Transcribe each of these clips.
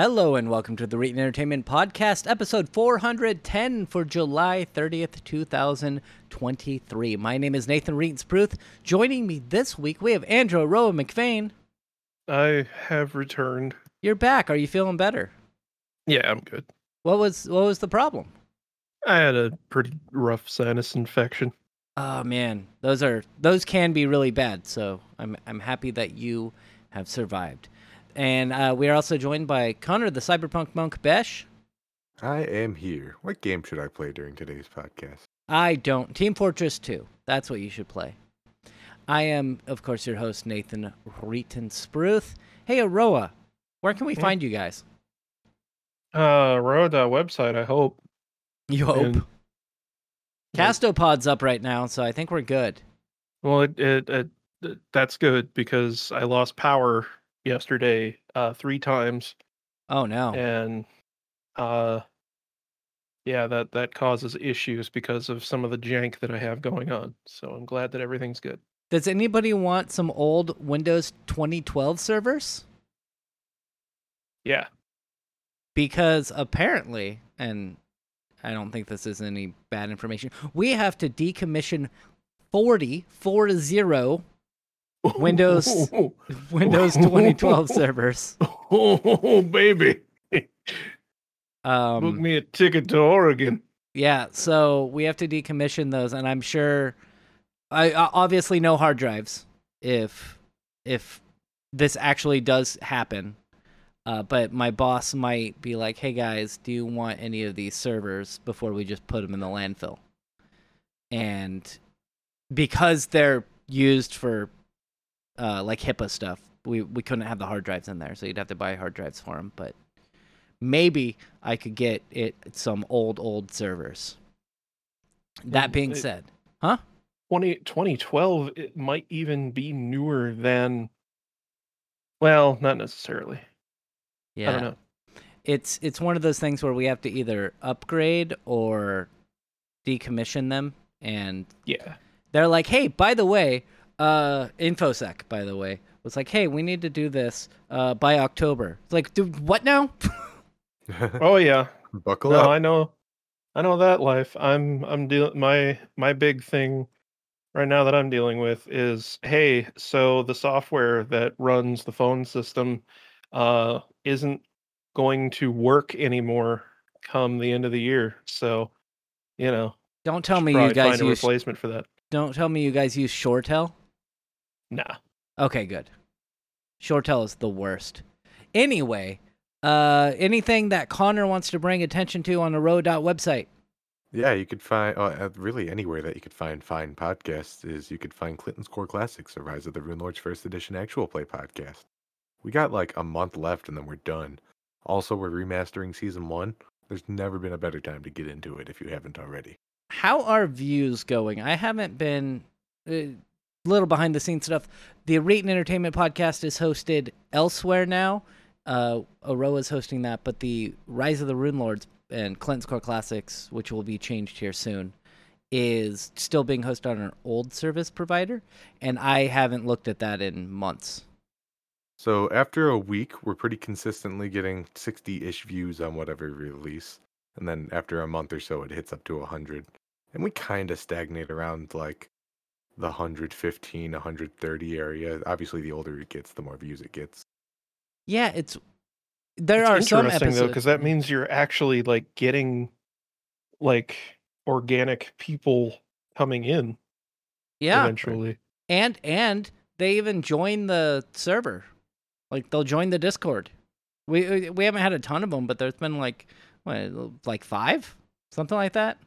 Hello and welcome to the Reetin Entertainment Podcast, episode 410 for July 30th, 2023. My name is Nathan Spruth. Joining me this week, we have Andrew Roa McFain. I have returned. You're back. Are you feeling better? Yeah, I'm good. What was what was the problem? I had a pretty rough sinus infection. Oh man, those are those can be really bad. So I'm I'm happy that you have survived. And uh, we are also joined by Connor, the Cyberpunk Monk Besh. I am here. What game should I play during today's podcast? I don't. Team Fortress 2. That's what you should play. I am, of course, your host, Nathan Reetin Spruth. Hey, Aroa, where can we Yeah. find you guys? Uh, Road uh, website. I hope. You hope. And- Castopod's up right now, so I think we're good. Well, it, it, it, it- that's good because I lost power yesterday uh three times Oh, no. and uh yeah that that causes issues because of some of the jank that I have going on. So I'm glad that everything's good. Does anybody want some old Windows 2012 servers? Yeah. Because apparently, and I don't think this is any bad information, we have to decommission 40, 40 Windows- Windows 2012 servers. Oh baby, book Um, me a ticket to Oregon. yeah, so we have to decommission those, and I'm sure, I obviously no hard drives if if this actually does happen. Uh, but my boss might be like, "Hey guys, do you want any of these servers before we just put them in the landfill?" And because they're used for uh, like HIPAA stuff, we we couldn't have the hard drives in there, so you'd have to buy hard drives for them. But maybe I could get it some old old servers. That being said, 20, 2012 it might even be newer than well not necessarily yeah, i don't know it's it's one of those things where we have to either upgrade or decommission them, and yeah they're like, "Hey, by the way, uh, infosec, by the way, was like, hey, we need to do this uh by October." It's like, dude, what now? oh yeah Buckle no up. i know i know that life i'm i'm dealing my my big thing right now that i'm dealing with is hey so the software that runs the phone system uh isn't going to work anymore come the end of the year so you know don't tell me you probably guys find a use. replacement for that Don't tell me you guys use Shoretel. Nah Okay, good. Shoretel is the worst. Anyway, uh, anything that Connor wants to bring attention to on the road website. yeah, you could find uh, uh, really anywhere that you could find fine podcasts is you could find Clinton's Core Classics, a Rise of the Rune Lords First Edition Actual Play podcast. We got like a month left and then we're done. Also, we're remastering season one. There's never been a better time to get into it if you haven't already. How are views going? I haven't been a little behind the scenes stuff. The Reetin Entertainment podcast is hosted elsewhere now. Uh, Aroa's hosting that, but the Rise of the Rune Lords and Clinton's Core Classics, which will be changed here soon, is still being hosted on an old service provider, and I haven't looked at that in months. So after a week, we're pretty consistently getting 60-ish views on whatever release. And then after a month or so, it hits up to 100. And we kind of stagnate around like the 115, 130 area. Obviously, the older it gets, the more views it gets. Yeah, it's there It's are some interesting episodes though because that means you're actually like getting like organic people coming in yeah, eventually and and they even join the server, like they'll join the Discord. We we- we haven't had a ton of them, but there's been like what like five, something like that.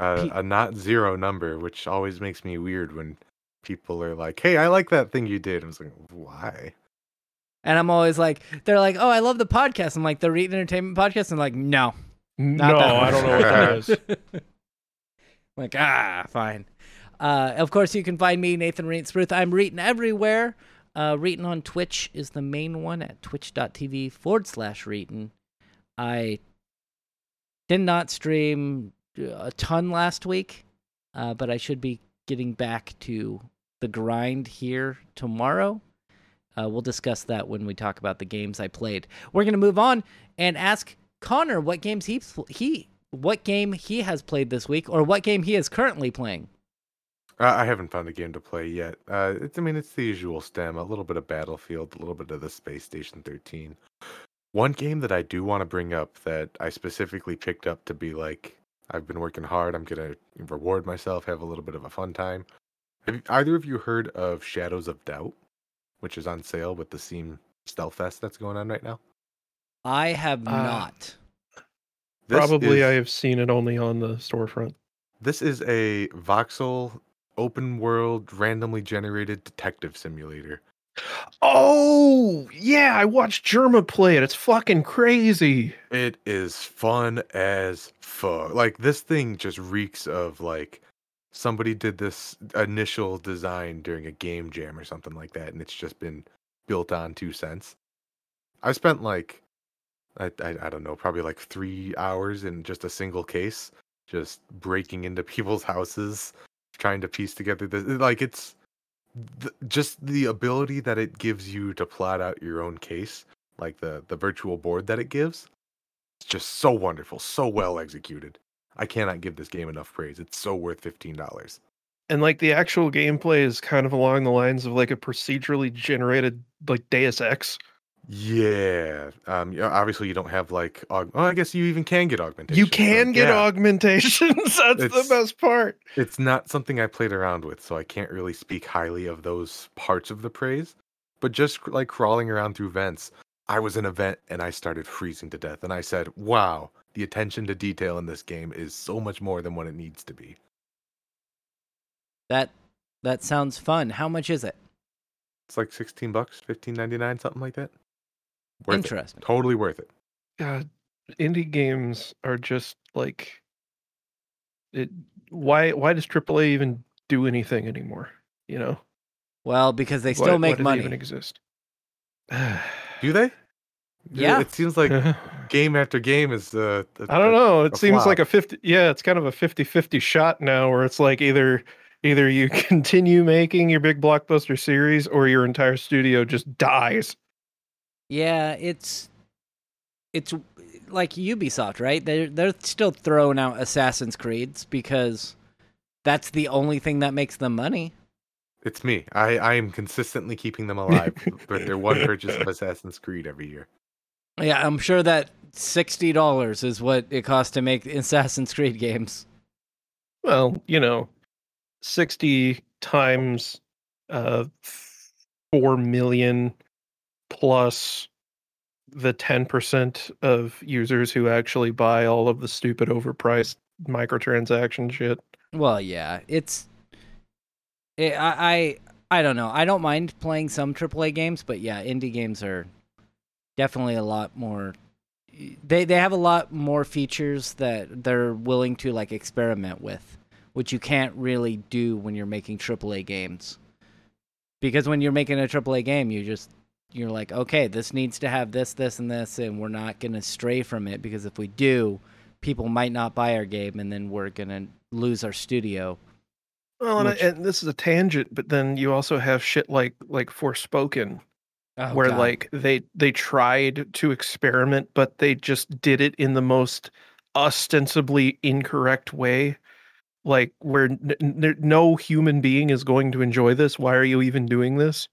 Uh, Pe- a not zero number, which always makes me weird when people are like, "Hey, I like that thing you did." I was like, "Why?" And I'm always like, they're like, oh, I love the podcast. I'm like, the Read Entertainment podcast. I'm like, no, no not that i don't know what that is like, ah, fine. Uh, of course, you can find me, Nathan Reetin Spruth. I'm Reetin everywhere. Uh, Reetin on Twitch is the main one at twitch.tv forward slash Reetin. I did not stream a ton last week, uh, but I should be getting back to the grind here tomorrow. Uh, we'll discuss that when we talk about the games I played. We're gonna move on and ask Connor what games he he what game he has played this week or what game he is currently playing. Uh, I haven't found a game to play yet. Uh, it's, I mean, it's the usual stem, a little bit of Battlefield, a little bit of the Space Station 13. One game that I do want to bring up that I specifically picked up to be like, I've been working hard. I'm gonna reward myself, have a little bit of a fun time. Have either of you heard of Shadows of Doubt, which is on sale with the Steam Stealth Fest that's going on right now? I have Uh, not. Probably is- I have seen it only on the storefront. This is a voxel open world randomly generated detective simulator. Oh yeah, I watched Jerma play it. It's fucking crazy. It is fun as fuck. Like this thing just reeks of like somebody did this initial design during a game jam or something like that, and it's just been built on two cents. I spent like I, I I don't know, probably like three hours in just a single case, just breaking into people's houses, trying to piece together this. Like it's just the ability that it gives you to plot out your own case, like the the virtual board that it gives. It's just so wonderful, so well executed. I cannot give this game enough praise. It's so worth fifteen dollars. And like the actual gameplay is kind of along the lines of like a procedurally generated like Deus Ex. Yeah. Um. yeah, Obviously, you don't have like. Aug- oh, I guess you even can get augmentation. You can get yeah. augmentations. That's It's- the best part. It's not something I played around with, so I can't really speak highly of those parts of the praise. But just like crawling around through vents, I was in a vent and I started freezing to death, and I said, "Wow, the attention to detail in this game is so much more than what it needs to be." That that sounds fun. How much is it? It's like sixteen bucks, fifteen ninety nine, something like that. Worth it. Totally worth it. God, indie games are just like it. Why? Why does AAA even do anything anymore? You know, Well, because they still why make do money. They even exist. Do they? Yeah. It seems like game after game is uh, the. I don't know. It a seems like a 50 yeah, it's kind of a 50-50 shot now where it's like either either you continue making your big blockbuster series or your entire studio just dies. Yeah, it's it's like Ubisoft, right? They're they're still throwing out Assassin's Creeds because that's the only thing that makes them money. It's me. I, I am consistently keeping them alive with their one purchase of Assassin's Creed every year. Yeah, I'm sure that sixty dollars is what it costs to make Assassin's Creed games. Well, you know, 60 times uh 4 million plus the 10% of users who actually buy all of the stupid overpriced microtransaction shit. Well, yeah, it's. It, I, I I don't know. I don't mind playing some AAA games, but yeah, indie games are definitely a lot more. They they have a lot more features that they're willing to like experiment with, which you can't really do when you're making AAA games. Because when you're making a AAA game, you just you're like, okay, this needs to have this, this, and this, and we're not gonna stray from it because if we do, people might not buy our game, and then we're gonna lose our studio. Well, and, I- and this is a tangent, but then you also have shit like like Forspoken, Oh, where God. like they they tried to experiment, but they just did it in the most ostensibly incorrect way. Like where n- n- no human being is going to enjoy this. Why are you even doing this?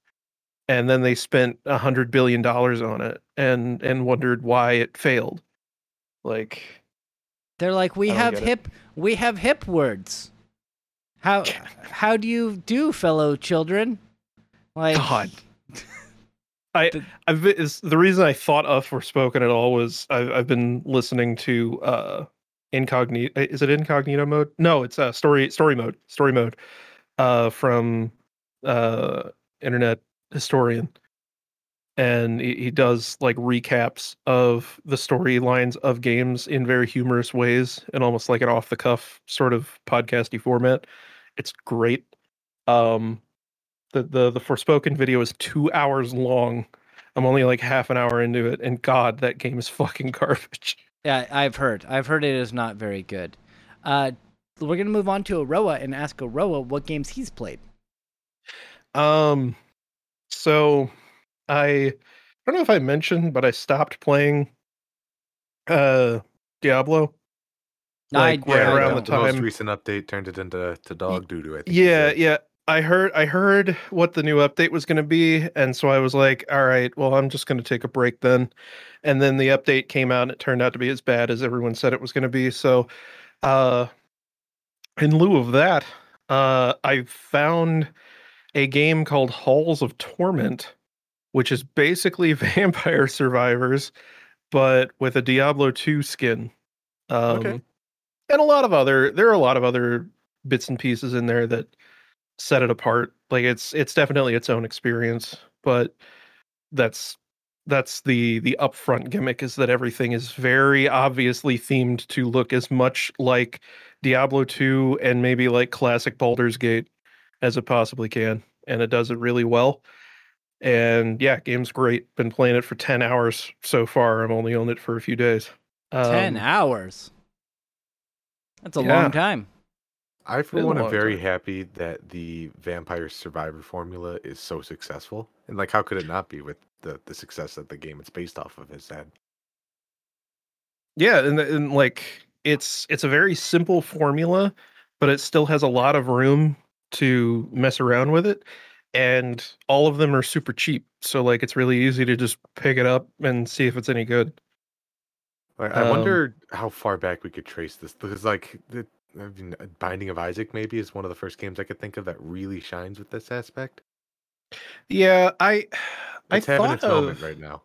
And then they spent a hundred billion dollars on it, and and wondered why it failed. Like They're like, we have get it. hip, we have hip words. How how do you do, fellow children? Like, God. I The- I've the reason I thought of Forspoken at all was I've I've been listening to uh incognito is it incognito mode? No, it's uh story story mode. Story mode uh from uh internet historian. And he, he does like recaps of the storylines of games in very humorous ways and almost like an off the cuff sort of podcasty format. It's great. Um the the the Forspoken video is two hours long. I'm only like half an hour into it, and God, that game is fucking garbage. yeah, I've heard. I've heard it is not very good. Uh, we're gonna move on to Aroa and ask Aroa what games he's played. Um, so I I don't know if I mentioned, but I stopped playing uh Diablo. Like, I, right I around don't. the The most time- recent update turned it into to dog doo doo. I think. Yeah, yeah. I heard I heard what the new update was going to be and so I was like, all right, well, I'm just going to take a break then. And then the update came out and it turned out to be as bad as everyone said it was going to be. So uh in lieu of that, uh I found a game called Halls of Torment, which is basically Vampire Survivors but with a Diablo 2 skin. Um Okay. and a lot of other there are a lot of other bits and pieces in there that set it apart. Like it's it's definitely its own experience, but that's that's the the upfront gimmick is that everything is very obviously themed to look as much like Diablo 2 and maybe like classic Baldur's Gate as it possibly can, and it does it really well. And yeah, game's great. Been playing it for 10 hours so far. I'm only on it for a few days. Ten Um, hours. That's a yeah. long time. I for one am very time. happy that the Vampire Survivor formula is so successful, and like, how could it not be with the the success that the game it's based off of has had? Yeah, and, and like it's it's a very simple formula, but it still has a lot of room to mess around with it. And all of them are super cheap. So like it's really easy to just pick it up and see if it's any good. I Um, wonder how far back we could trace this because, like, the I mean, uh, Binding of Isaac maybe is one of the first games I could think of that really shines with this aspect. Yeah, I I having thought its moment of right now.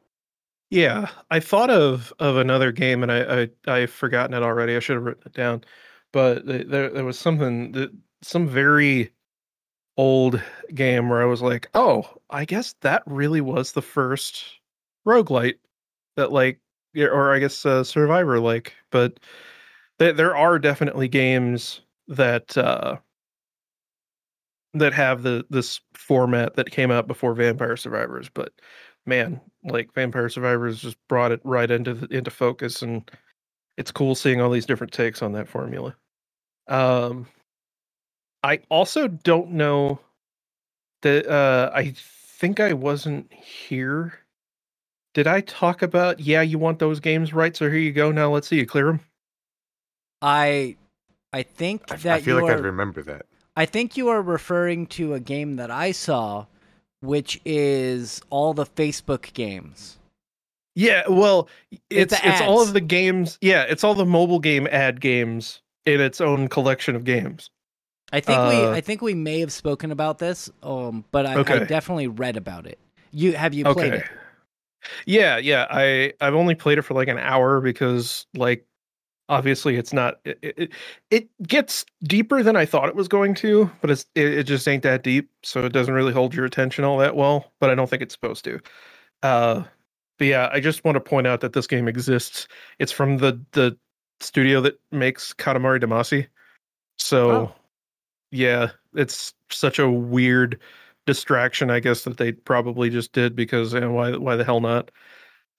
yeah, I thought of of another game and I I I've forgotten it already. I should have written it down. But there there was something that some very old game where I was like, "Oh, I guess that really was the first roguelite that like or I guess uh, survivor like." But there there are definitely games that uh that have the this format that came out before Vampire Survivors, but man, like Vampire Survivors just brought it right into the, into focus and it's cool seeing all these different takes on that formula. Um I also don't know that uh I think I wasn't here. Did I talk about yeah, you want those games right, so here you go. Now let's see you clear them. I I think I, f- that I feel you like are I remember that. I think you are referring to a game that I saw, which is all the Facebook games. Yeah, well, It's it's it's all of the games. Yeah, it's all the mobile game ad games in its own collection of games. I think we Uh, I think we may have spoken about this, um, but I, I definitely read about it. You have you played it? Yeah, yeah. I I've only played it for like an hour because like obviously it's not it, it, it gets deeper than I thought it was going to, but it's it, it just ain't that deep, so it doesn't really hold your attention all that well, but I don't think it's supposed to. Uh but yeah, I just want to point out that this game exists. It's from the the studio that makes Katamari Damacy. So Oh. Yeah, it's such a weird distraction, I guess, that they probably just did because you know, why why the hell not?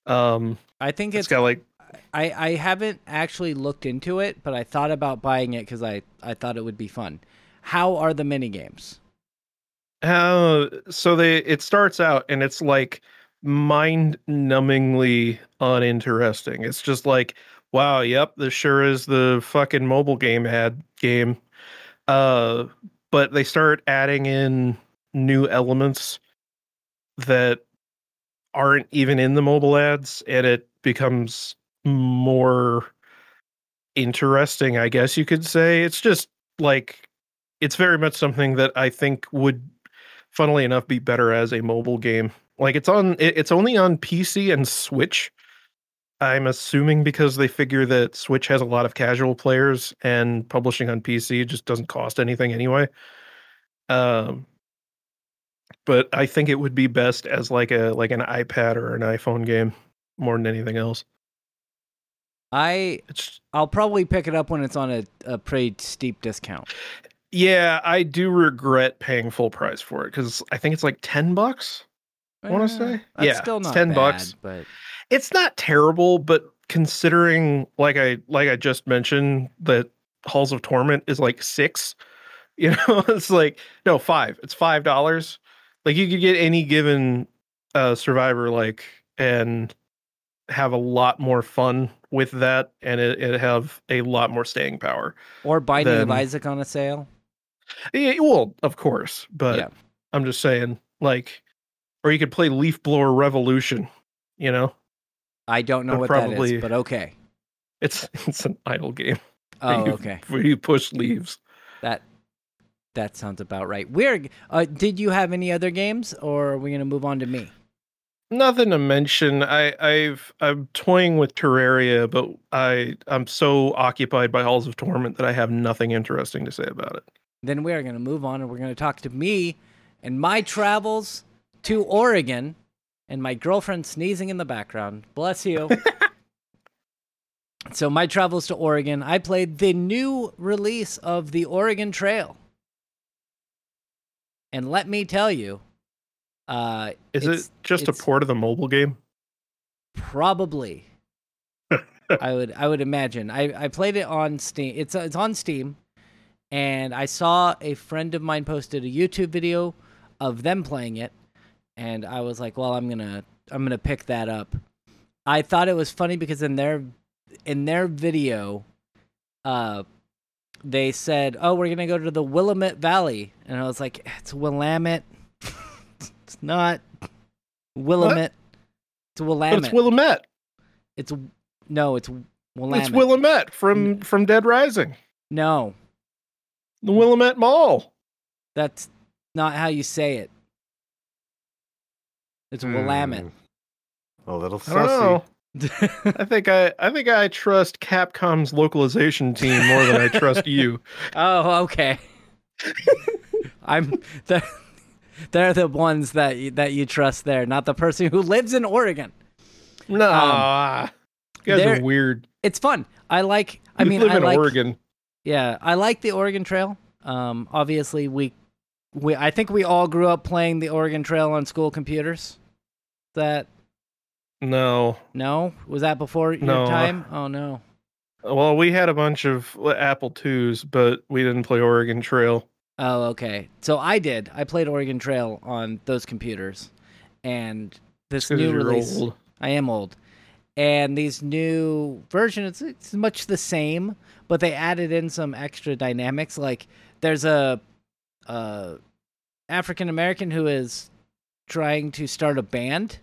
Um I think it's it's got like I, I haven't actually looked into it, but I thought about buying it because I, I thought it would be fun. How are the mini games? Uh, so they it starts out and it's like mind numbingly uninteresting. It's just like, wow, yep, this sure is the fucking mobile game ad game. Uh, but they start adding in new elements that aren't even in the mobile ads, and it becomes more interesting, I guess you could say. It's just like it's very much something that I think would funnily enough be better as a mobile game like it's on it's only on pc and switch i'm assuming because they figure that switch has a lot of casual players and publishing on pc just doesn't cost anything anyway um but i think it would be best as like a like an ipad or an iphone game more than anything else I I'll probably pick it up when it's on a, a pretty steep discount. yeah i do regret paying full price for it because i think it's like 10 bucks I wanna Eh, say? Yeah, still not 10 bad, bucks. but it's not terrible, but considering like I like I just mentioned that Halls of Torment is like six, you know, it's like no five. It's five dollars. Like you could get any given uh, Survivor like and have a lot more fun with that, and it, it have a lot more staying power. Or Binding of Isaac on a sale. Yeah, well, of course, but Yeah. I'm just saying, like, or you could play Leaf Blower Revolution. You know, I don't know But what that probably- is, but okay. it's it's an idle game Oh, you- okay. where you push leaves. That that sounds about right. We're uh, did you have any other games, or are we gonna move on to me? Nothing to mention. I, I've I'm toying with Terraria, but I I'm so occupied by Halls of Torment that I have nothing interesting to say about it. Then we are gonna move on, and we're gonna talk to me and my travels to Oregon, and my girlfriend sneezing in the background. Bless you. so my travels to Oregon. I played the new release of the Oregon Trail, and let me tell you, uh, Is it just a port of the mobile game? Probably. I would I would imagine. I, I played it on Steam. It's it's on Steam, and I saw a friend of mine posted a YouTube video of them playing it, and I was like, well, I'm gonna I'm gonna pick that up. I thought it was funny because in their in their video, uh, they said, "Oh, we're gonna go to the Willamette Valley," and I was like, "It's Willamette. it's not Willamette. It's But Willamette. it's Willamette. It's no, it's Willamette. It's Willamette from from Dead Rising. no, The Willamette Mall. that's not how you say it. It's Willamette. Hmm. A little I sussy. I think I I think I trust Capcom's localization team more than I trust you. oh, okay. I'm the, they're the ones that you, that you trust there, not the person who lives in Oregon. Nah, you guys are weird. It's fun. I like. I You mean, live I in like. Oregon. Yeah, I like the Oregon Trail. Um, obviously we, we I think we all grew up playing the Oregon Trail on school computers. That No, no, was that before your No. time? Oh no. well, we had a bunch of Apple IIs, but we didn't play Oregon Trail. Oh, okay. So I did. I played Oregon Trail on those computers, and this new release. old. I am old, and these new version it's, it's much the same, but they added in some extra dynamics. Like there's a, uh, African American who is trying to start a band,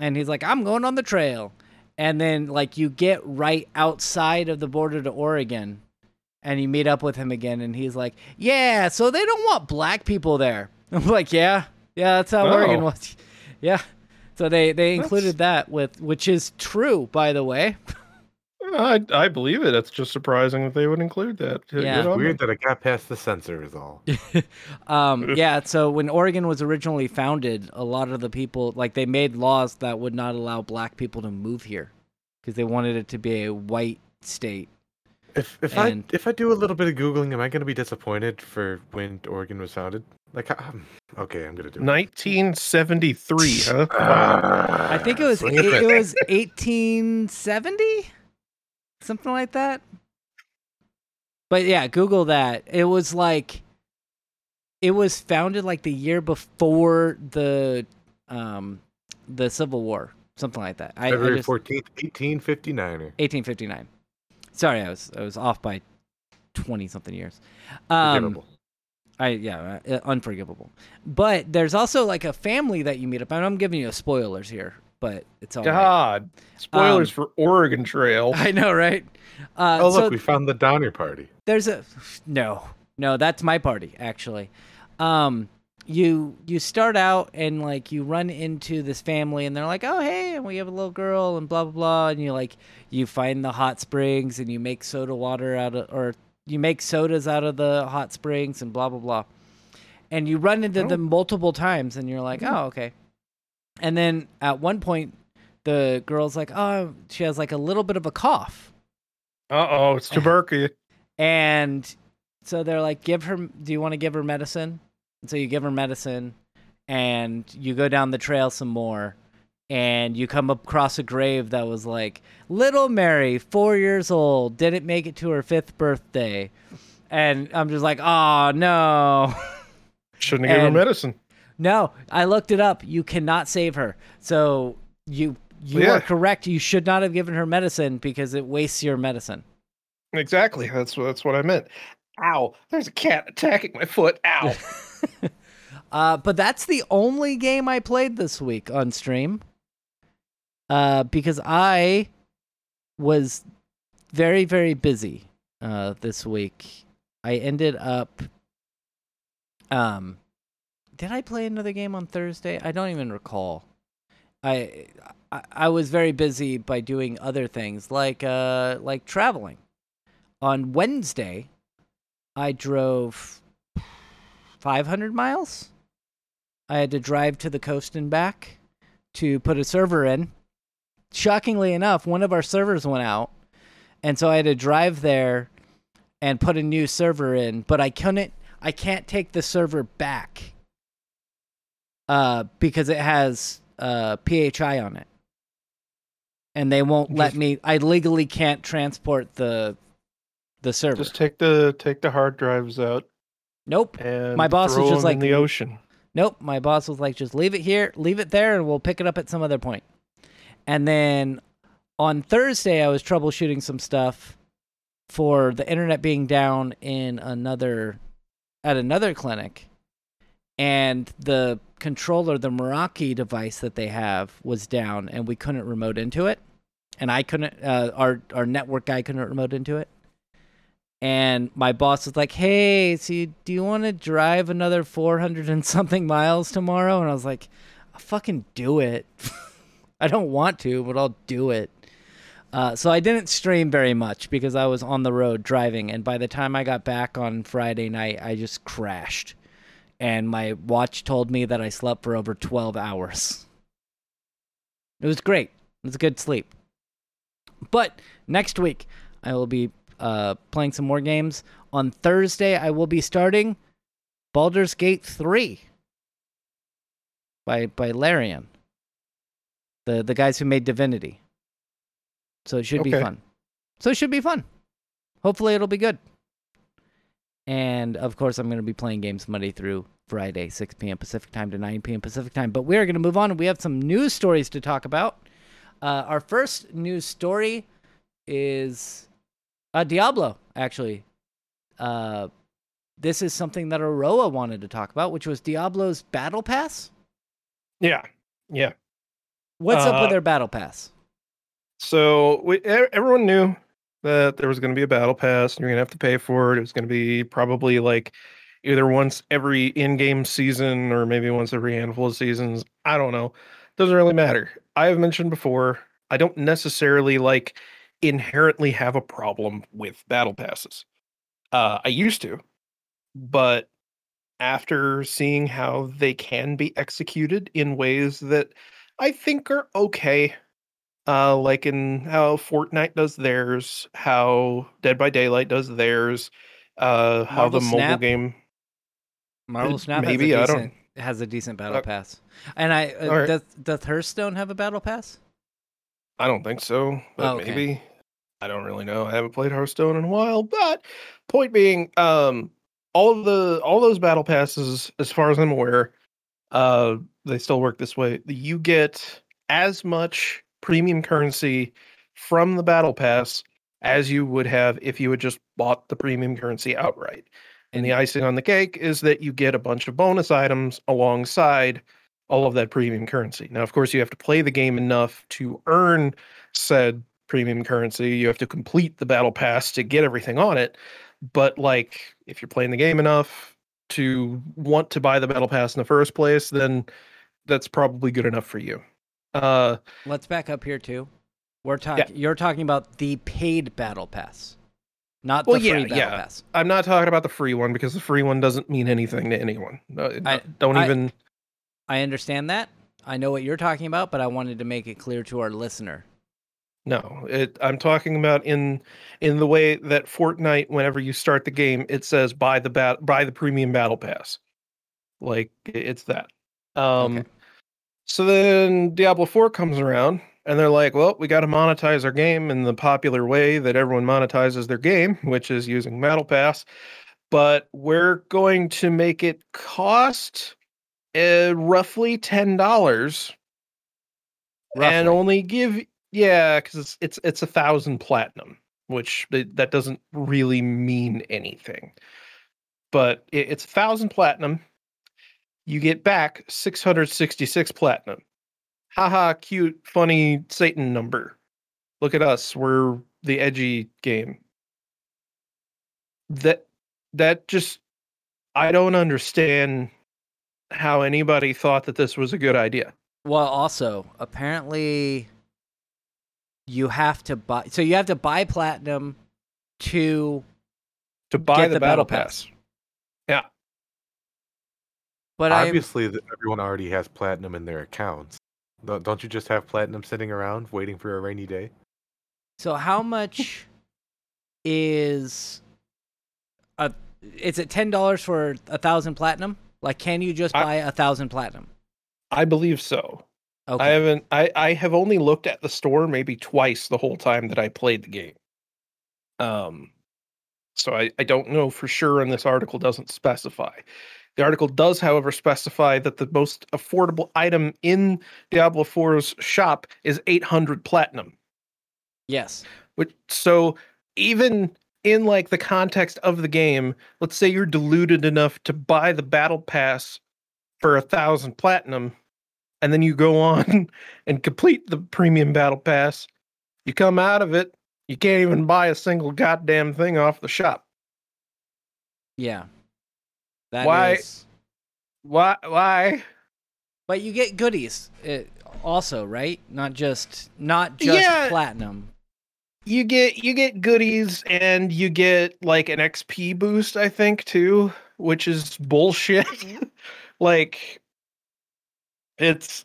and he's like, "I'm going on the trail," and then like you get right outside of the border to Oregon, and you meet up with him again, and he's like, "Yeah, so they don't want black people there." I'm like, "Yeah, yeah, that's how oh. Oregon Oh. was." Yeah, so they they That's- included that with, which is true, by the way. I I believe it. It's just surprising that they would include that. Yeah. Good on Weird that it got past the censor is all. um, yeah, so when Oregon was originally founded, a lot of the people like they made laws that would not allow black people to move here because they wanted it to be a white state. If if And- I if I do a little bit of googling, am I going to be disappointed for when Oregon was founded? Like, um, okay, I'm going to do it. 1973, huh? I think it was it, it. it was 1870, something like that. But yeah, Google that. It was like it was founded like the year before the um the Civil War, something like that. I, I February 14th, 1859. 1859. Sorry, I was I was off by 20 something years. Um, I yeah, uh, unforgivable. But there's also like a family that you meet up. And I'm giving you spoilers here, but it's all right. God, spoilers Um, for Oregon Trail. I know, right? Uh, oh look, so we found the Donner Party. there's a no, no. That's my party actually. Um, you you start out and like you run into this family and they're like, oh hey, and we have a little girl and blah blah blah, and you like you find the hot springs and you make soda water out of or you make sodas out of the hot springs and blah blah blah, and you run into Oh. them multiple times and you're like, oh okay, and then at one point the girl's like, oh, she has like a little bit of a cough. Uh oh, it's tuberculosis. And so they're like, give her, do you want to give her medicine? And so you give her medicine and you go down the trail some more and you come across a grave that was like, little Mary, four years old, didn't make it to her fifth birthday. And I'm just like, oh no. Shouldn't have given her medicine. No, I looked it up. You cannot save her. So you you Yeah. are correct. You should not have given her medicine because it wastes your medicine. Exactly. That's what that's what I meant. Ow! There's a cat attacking my foot. Ow! Uh, but that's the only game I played this week on stream. Uh, because I was very, very busy uh, this week. I ended up. Um, did I play another game on Thursday? I don't even recall. I, I I was very busy by doing other things like uh like traveling. On Wednesday, I drove 500 miles. I had to drive to the coast and back to put a server in. Shockingly enough, one of our servers went out, and so I had to drive there and put a new server in, but I couldn't I can't take the server back uh because it has uh PHI on it. And they won't let me I legally can't transport the the server. Just take the take the hard drives out nope. and My boss was just like- in the ocean. Nope. My boss was like, just leave it here, leave it there, and we'll pick it up at some other point. And then on Thursday, I was troubleshooting some stuff for the internet being down in another at another clinic, and the controller, the Meraki device that they have, was down, and we couldn't remote into it, and I couldn't. Uh, our our network guy couldn't remote into it. And my boss was like, "Hey, so you, do you want to drive another 400 and something miles tomorrow?" And I was like, "I'll fucking do it. I don't want to, but I'll do it." Uh, so I didn't stream very much because I was on the road driving, and by the time I got back on Friday night, I just crashed, and my watch told me that I slept for over 12 hours. It was great. It was a good sleep. But next week, I will be uh, playing some more games. On Thursday, I will be starting Baldur's Gate 3 by by Larian. The the guys who made Divinity. So it should be fun. So it should be fun. Hopefully it'll be good. And of course I'm going to be playing games Monday through Friday, 6 p.m. Pacific time to 9 p.m. Pacific time. But we're going to move on we have some news stories to talk about. Uh, our first news story is uh, Diablo, actually. Uh, this is something that Aroa wanted to talk about, which was Diablo's Battle Pass. Yeah, yeah. What's up Uh, with their Battle Pass? So we, everyone knew that there was going to be a battle pass, and you're going to have to pay for it. It was going to be probably like either once every in-game season, or maybe once every handful of seasons. I don't know. Doesn't really matter. I have mentioned before. I don't necessarily like inherently have a problem with battle passes. Uh, I used to, but after seeing how they can be executed in ways that I think are okay, uh, like in how Fortnite does theirs, how Dead by Daylight does theirs, uh, how Marvel the mobile game. Marvel Snap maybe, has I a don't- has a decent Battle Uh, Pass. And I uh, right. does, does Hearthstone have a Battle Pass? I don't think so, but Oh, okay. maybe. I don't really know. I haven't played Hearthstone in a while, but point being, um, all of the all those battle passes, as far as I'm aware, uh, they still work this way. You get as much premium currency from the battle pass as you would have if you had just bought the premium currency outright. And the icing on the cake is that you get a bunch of bonus items alongside all of that premium currency. Now, of course, you have to play the game enough to earn said premium currency. You have to complete the battle pass to get everything on it. But like if you're playing the game enough to want to buy the battle pass in the first place, then that's probably good enough for you. Uh Let's back up here too. We're talking. You're talking about the paid Battle Pass, not Well, the yeah, free Battle yeah. Pass. I'm not talking about the free one because the free one doesn't mean anything to anyone. I- don't I- even I understand that. I know what you're talking about, but I wanted to make it clear to our listener. No, it. I'm talking about in in the way that Fortnite, whenever you start the game, it says buy the bat buy the premium battle pass. Like it's that. Um, Okay. So then Diablo 4 comes around, and they're like, "Well, we got to monetize our game in the popular way that everyone monetizes their game, which is using battle pass, but we're going to make it cost uh, roughly ten dollars, and only give yeah, because it's it's it's a thousand platinum, which that doesn't really mean anything. But it, it's a thousand platinum. You get back six hundred sixty-six platinum. Haha, cute, funny Satan number. Look at us, we're the edgy game. That that just I don't understand how anybody thought that this was a good idea. Well, also, apparently you have to buy so you have to buy platinum to To buy Get the, the battle, battle pass. pass. But I Obviously, that everyone already has platinum in their accounts. Don't don't you just have platinum sitting around waiting for a rainy day? so how much is a is it ten dollars for a thousand platinum? Like can you just I- buy a thousand platinum? I believe so. Okay. I haven't I, I have only looked at the store maybe twice the whole time that I played the game. Um so I, I don't know for sure and this article doesn't specify. The article does, however, specify that the most affordable item in Diablo 4's shop is 800 platinum. yes. Which so even in like the context of the game, let's say you're deluded enough to buy the battle pass for a thousand platinum, and then you go on and complete the premium battle pass. You come out of it, you can't even buy a single goddamn thing off the shop. Yeah. That Why- is- Why? Why? But you get goodies uh, also, right? Not just not just Yeah. platinum. You get you get goodies and you get like an XP boost, I think, too, which is bullshit. like it's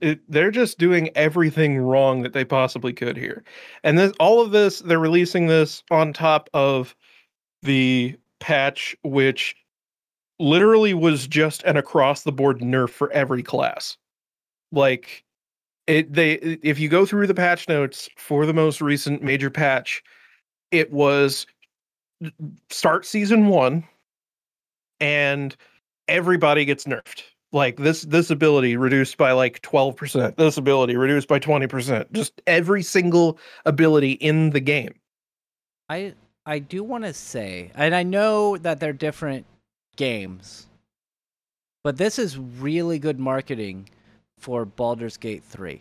it, they're just doing everything wrong that they possibly could here. And this all of this they're releasing this on top of the patch which literally was just an across the board nerf for every class. Like it they if you go through the patch notes for the most recent major patch, it was start season 1 and everybody gets nerfed. Like this this ability reduced by like 12%, this ability reduced by 20%. Just every single ability in the game. I I do want to say, and I know that they're different games, but this is really good marketing for Baldur's Gate 3.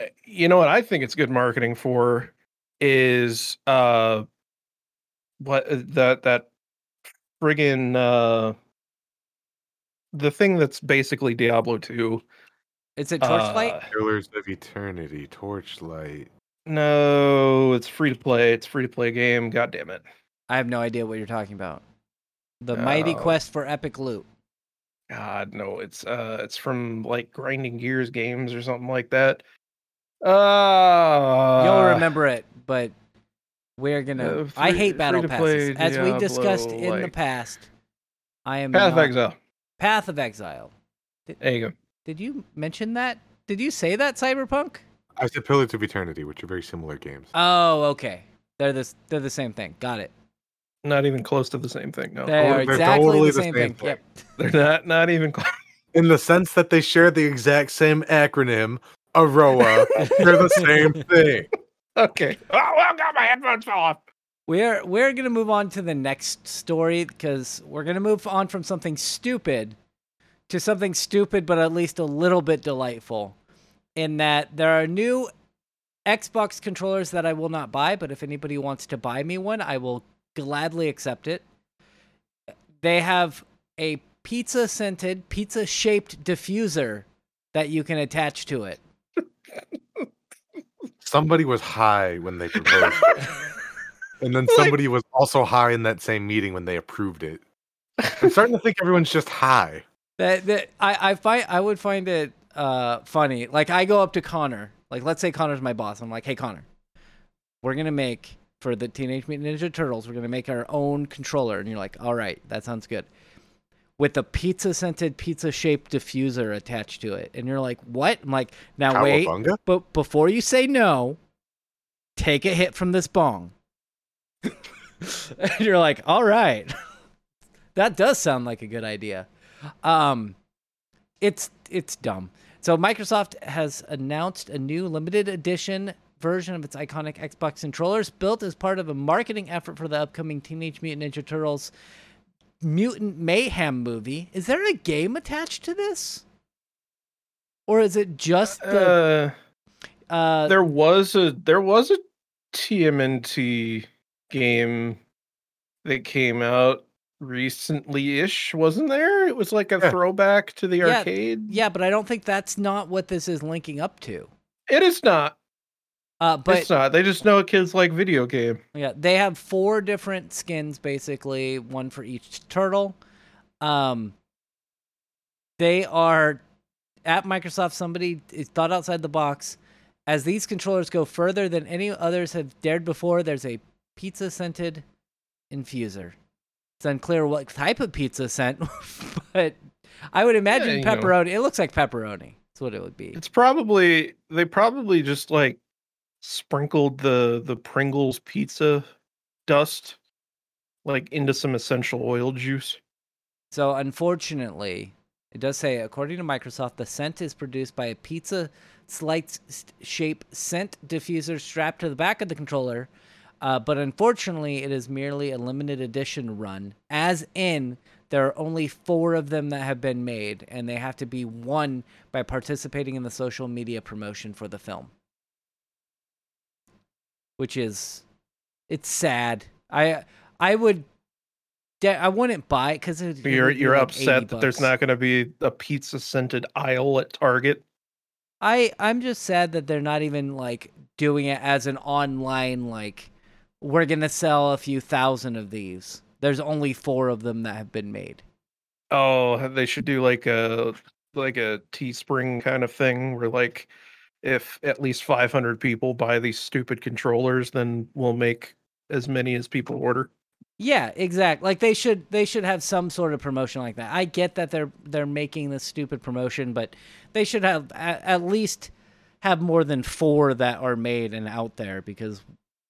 Uh, You know what I think it's good marketing for is uh what uh, that that friggin uh the thing that's basically Diablo 2. Is it Torchlight? Uh, Pillars of Eternity, Torchlight. no, it's free to play. It's free to play game. God damn it. I have no idea what you're talking about. The Mighty Oh. Quest for Epic Loot. God, no, it's uh it's from like Grinding Gears games or something like that. Uh You'll remember it, but we're gonna. uh, I hate battle free-to-play passes, as we discussed Diablo, in the past. I am Path of Exile. Path of Exile. There you go. Did you mention that? Did you say that Cyberpunk? I said Pillars of Eternity, which are very similar games. Oh, okay. They're the they're the same thing. Got it. Not even close to the same thing. No. They are they're exactly totally the the same, same thing. thing. Yep. They're not not even close. In the sense that they share the exact same acronym, Aroa, they're the same thing. Okay. Oh, well, God, my headphones fell off. We're we're gonna move on to the next story because we're gonna move on from something stupid to something stupid but at least a little bit delightful. In that there are new Xbox controllers that I will not buy, but if anybody wants to buy me one, I will gladly accept it. They have a pizza scented, pizza shaped diffuser that you can attach to it. Somebody was high when they proposed it. And then Like- somebody was also high in that same meeting when they approved it. I'm starting to think everyone's just high. That that I I find I would find it uh funny. Like I go up to Connor. Like let's say Connor's my boss. I'm like, "Hey Connor, we're going to make for the Teenage Mutant Ninja Turtles, we're going to make our own controller." And you're like, "All right, that sounds good." With a pizza scented pizza shaped diffuser attached to it. And you're like, "What?" I'm like, "Now wait, but before you say no, take a hit from this bong." and you're like, "All right." that does sound like a good idea. Um it's it's dumb. So Microsoft has announced a new limited edition version of its iconic Xbox controllers, built as part of a marketing effort for the upcoming Teenage Mutant Ninja Turtles Mutant Mayhem movie. Is there a game attached to this, or is it just the? Uh, Uh, there was a there was a TMNT game that came out recently-ish, wasn't there? It was like a Yeah. throwback to the Yeah, arcade. yeah, but I don't think that's not what this is linking up to. It is not. Uh, but it's not. They just know kids like video game. Yeah, they have four different skins basically, one for each turtle. Um they are at Microsoft somebody thought outside the box. As these controllers go further than any others have dared before, there's a pizza scented infuser. It's unclear what type of pizza scent, but I would imagine know. pepperoni. It looks like pepperoni. That's what it would be. It's probably they probably just like sprinkled the the Pringles pizza dust like into some essential oil juice. So, unfortunately, it does say, according to Microsoft, the scent is produced by a pizza slice shape scent diffuser strapped to the back of the controller. Uh, but unfortunately, it is merely a limited edition run, as in there are only four of them that have been made, and they have to be won by participating in the social media promotion for the film. Which is, it's sad. I I would, I wouldn't buy it because You're you're upset that there's not going to be a pizza scented aisle at Target. I I'm just sad that they're not even like doing it as an online like we're gonna sell a few thousand of these. There's only four of them that have been made. Oh, they should do like a like a Teespring kind of thing where like if at least 500 people buy these stupid controllers, then we'll make as many as people order. Yeah, exact. Like they should they should have some sort of promotion like that. I get that they're they're making this stupid promotion, but they should have at, at least have more than four that are made and out there because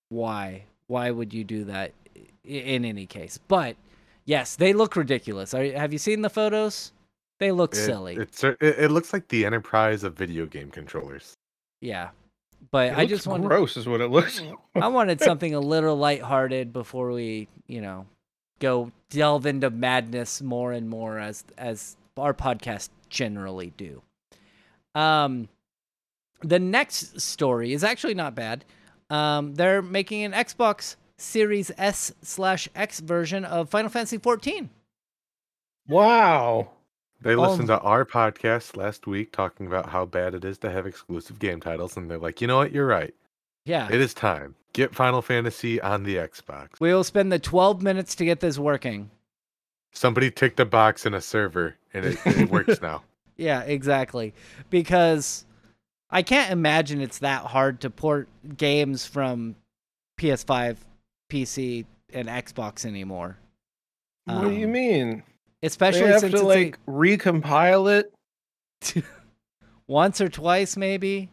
why? Why would you do that in any case? But yes, they look ridiculous. Are, have you seen the photos? They look It- silly. It's it, it looks like the enterprise of video game controllers. Yeah, but It I looks just want gross is what it looks. I wanted something a little lighthearted before we, you know, go delve into madness more and more as as our podcast generally do. Um, the next story is actually not bad. Um, they're making an Xbox Series S slash X version of Final Fantasy 14. wow. They listened to our podcast last week talking about how bad it is to have exclusive game titles, and they're like, you know what, you're right. Yeah, It is time. Get Final Fantasy on the Xbox. we will spend the 12 minutes to get this working. Somebody ticked a box in a server, and it, it works now. Yeah, exactly. Because I can't imagine it's that hard to port games from PS5, PC, and Xbox anymore. what do you Um, mean? Especially They have since to it's like recompile it. once or twice, maybe.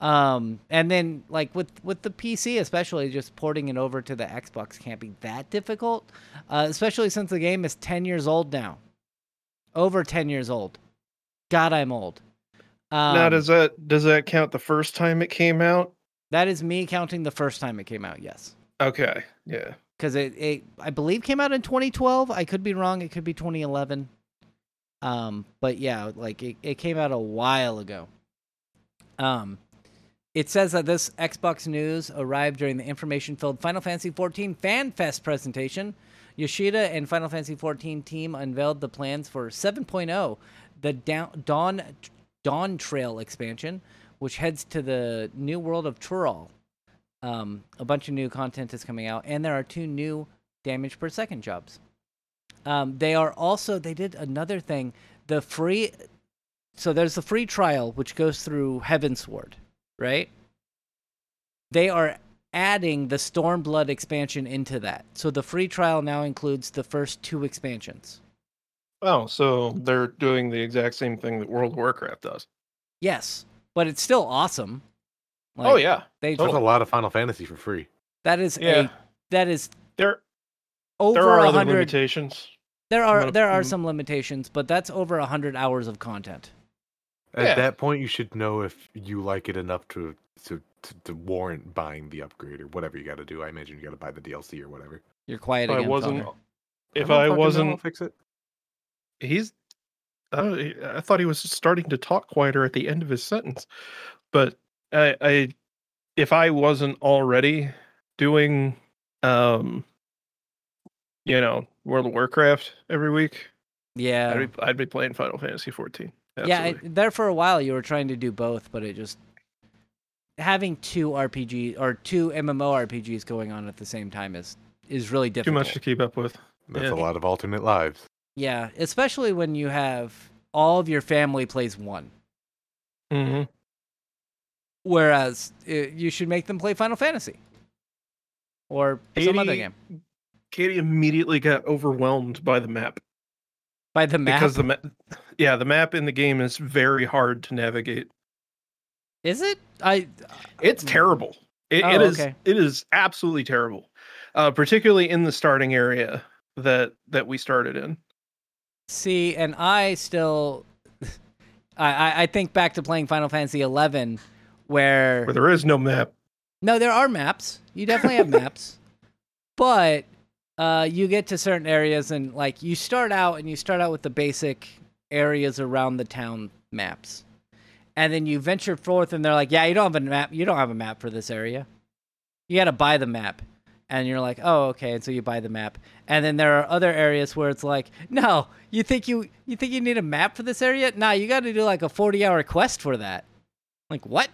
Um, and then like with with the PC, especially just porting it over to the Xbox can't be that difficult. Uh, especially since the game is ten years old now, over ten years old. God, I'm old. Um, now does that does that count the first time it came out? That is me counting the first time it came out, yes. Okay. Yeah. Because it, it, I believe, came out in 2012. I could be wrong. It could be 2011. Um, but yeah, like it, it came out a while ago. Um, it says that this Xbox news arrived during the information-filled Final Fantasy XIV Fan Fest presentation. Yoshida and Final Fantasy XIV team unveiled the plans for 7.0, the Dawn Dawn Trail expansion, which heads to the new world of Tural. Um, a bunch of new content is coming out, and there are two new damage per second jobs. Um, they are also they did another thing. The free, so there's the free trial which goes through Heavensward, right? They are adding the Stormblood expansion into that. So the free trial now includes the first two expansions. Oh, so they're doing the exact same thing that World of Warcraft does. Yes, but it's still awesome. Oh yeah. they There's a lot of Final Fantasy for free. that is Yeah. a that is There over there are a other hundred limitations. There are gonna- there are mm. some limitations, but that's over a hundred hours of content. At Yeah. that point, you should know if you like it enough to to, to, to warrant buying the upgrade or whatever you got to do. I imagine you got to buy the DLC or whatever. You're quiet If I wasn't, Felder. if I I'll wasn't, fix it. he's. I, I thought he was starting to talk quieter at the end of his sentence, but I, I if I wasn't already doing, um, you know, World of Warcraft every week, Yeah, I'd be, I'd be playing Final Fantasy 14. yeah. Absolutely. It, there for a while, you were trying to do both, but it just having two RPG or two MMO RPGs going on at the same time is is really difficult. too much to keep up with. That's Yeah. a lot of alternate lives. Yeah, especially when you have all of your family plays one. Mm-hmm. Whereas uh you should make them play Final Fantasy or some other game Katie immediately got overwhelmed by the map by the map. because the map, yeah, the map in the game is very hard to navigate. Is it? I It's terrible. It, Oh, it is. okay. It is absolutely terrible, uh, particularly in the starting area that that we started in. see, and I still, I I- I think back to playing Final Fantasy eleven, where Where there is no map. no, there are maps. You definitely have maps, but uh, you get to certain areas and like you start out and you start out with the basic areas around the town maps, and then you venture forth and they're like, yeah, you don't have a map. You don't have a map for this area. You got to buy the map. And you're like, oh, okay. And so you buy the map. And then there are other areas where it's like, no, you think you you think you need a map for this area? Nah, you got to do like a 40 hour quest for that. Like what?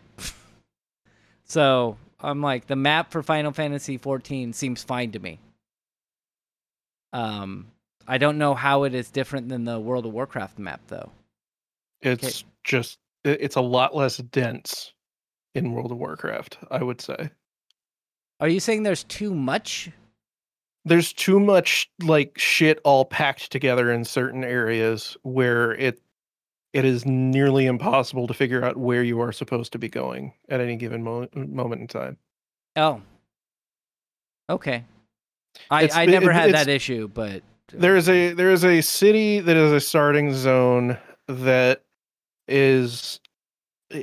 So I'm like, the map for Final Fantasy 14 seems fine to me. Um, I don't know how it is different than the World of Warcraft map though. It's just. It's a lot less dense in World of Warcraft. I would say Are you saying there's too much? there's too much like shit all packed together in certain areas where it it is nearly impossible to figure out where you are supposed to be going at any given mo- moment in time. Oh. Okay. I, It's- I never it- had that issue, but There is a there is a city that is a starting zone that is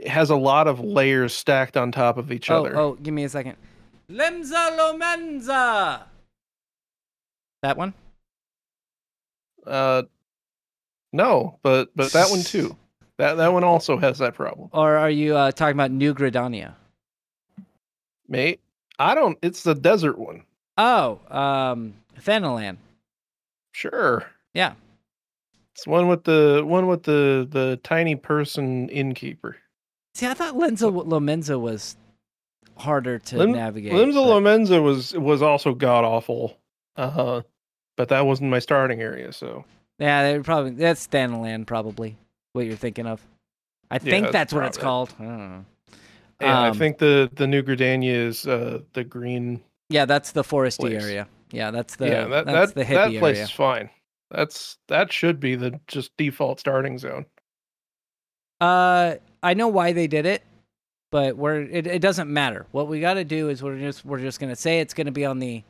has a lot of layers stacked on top of each oh, other. oh, give me a second. Limsa Lominsa. That one? Uh, no, but but that one too. That that one also has that problem, Or are you uh, talking about New Gridania? mate. I don't. It's the desert one. Oh, um, Thanalan. Sure. Yeah. It's one with the one with the the tiny person innkeeper. See, I thought Limsa Lominsa was harder to Lim- navigate. Limsa but- Lominsa was was also god awful. Uh huh. But that wasn't my starting area, so Yeah, they probably that's Thanalan, probably what you're thinking of. I think that's that's what it's called. I don't know. yeah. I Um, think the the New Gridania is uh the green. Yeah, that's the foresty Place. area. Yeah, that's the yeah, that that's that the that place area. is fine. That's that should be the just default starting zone. Uh, I know why they did it, but we're it, it doesn't matter. What we got to do is we're just we're just gonna say it's gonna be on the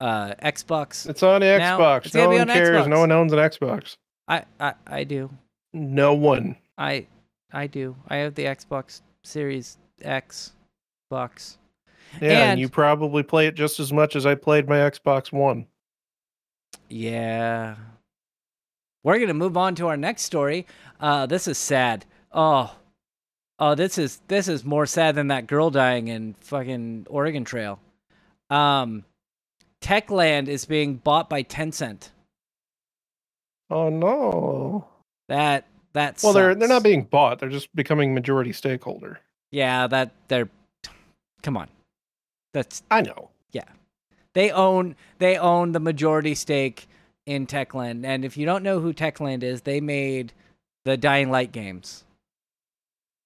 uh Xbox. It's on Now, Xbox. it's no one on cares. Xbox. No one owns an Xbox. I I I do. No one. I I do. I have the Xbox Series X box. Yeah, and, And- you probably play it just as much as I played my Xbox One. Yeah. We're gonna move on to our next story. Uh, this is sad. Oh, oh, this is this is more sad than that girl dying in fucking Oregon Trail. Um, Techland is being bought by Tencent. Oh no. That that. Well, they're they're not being bought. They're just becoming majority stakeholder. Yeah, that they're. Come on, that's I know. Yeah. They own they own the majority stake in Techland, and if you don't know who Techland is, they made the Dying Light games.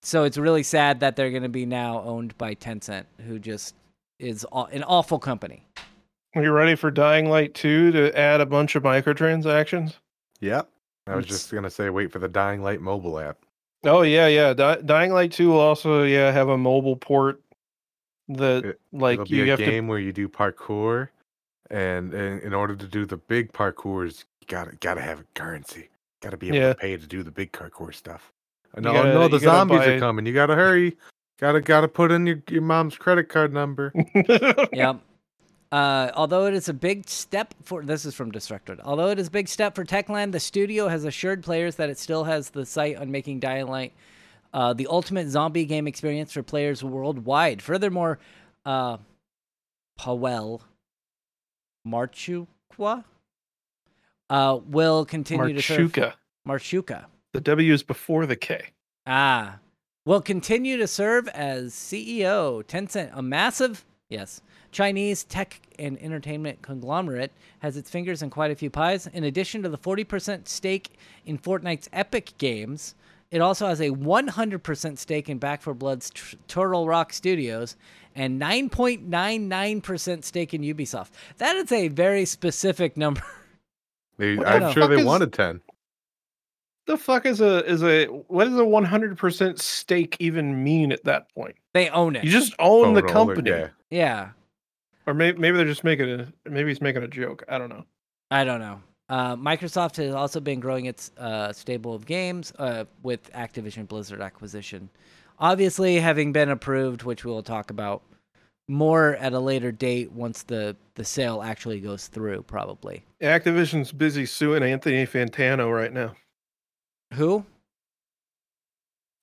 So it's really sad that they're going to be now owned by Tencent, who just is an awful company. Are you ready for Dying Light 2 to add a bunch of microtransactions? Yep. I was It's- just gonna say, wait for the Dying Light mobile app. Oh yeah, yeah. Di- Dying Light 2 will also yeah have a mobile port that It- like It'll be you a have game where you do parkour, and, and in order to do the big parkours, you gotta gotta have a currency. Gotta be able Yeah. to pay to do the big parkour stuff. No, gotta- no, the zombies buy- are coming. You gotta hurry. Gotta gotta put in your, your mom's credit card number. Yep. Uh, although it is a big step for this is from Destructoid. Although it is a big step for Techland, the studio has assured players that it still has the sight on making Dying Light uh, the ultimate zombie game experience for players worldwide. Furthermore, uh, Powell Marchukwa uh, will continue to serve. Marshuka. The W is before the K. Ah, will continue to serve as CEO. Tencent, a massive, yes, Chinese tech and entertainment conglomerate, has its fingers in quite a few pies. In addition to the 40% stake in Fortnite's Epic Games, it also has a 100% stake in Back 4 Blood's Tr- Turtle Rock Studios and 9.99% stake in Ubisoft. That is a very specific number. They, What the I'm sure fuck they is- wanted ten. The fuck is a is a what does a one hundred percent stake even mean at that point? They own it. You just own the Photo holder, company, yeah. yeah. Or maybe maybe they're just making a maybe he's making a joke. I don't know. I don't know. Uh, Microsoft has also been growing its uh, stable of games uh, with Activision Blizzard acquisition. Obviously, having been approved, which we will talk about more at a later date once the, the sale actually goes through, probably. Activision's busy suing Anthony Fantano right now. Who?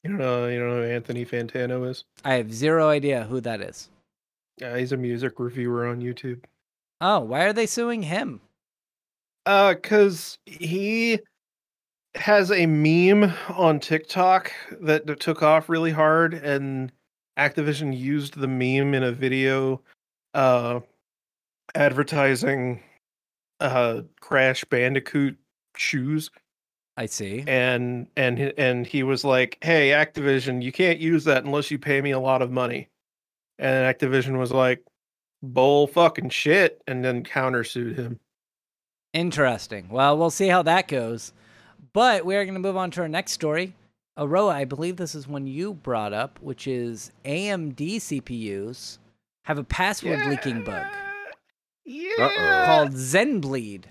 You know, you know who Anthony Fantano is? I have zero idea who that is. Yeah, he's a music reviewer on YouTube. Oh, why are they suing him? Uh, cause he has a meme on TikTok that, that took off really hard, and Activision used the meme in a video, uh, advertising, uh, Crash Bandicoot shoes, I see. and and and he was like, "Hey, Activision, you can't use that unless you pay me a lot of money," and Activision was like, "Bull fucking shit," and then countersued him. Interesting. Well, we'll see how that goes. But we are going to move on to our next story. Aroa, I believe this is one you brought up, which is AMD CPUs have a password leaking bug Yeah. called Zenbleed.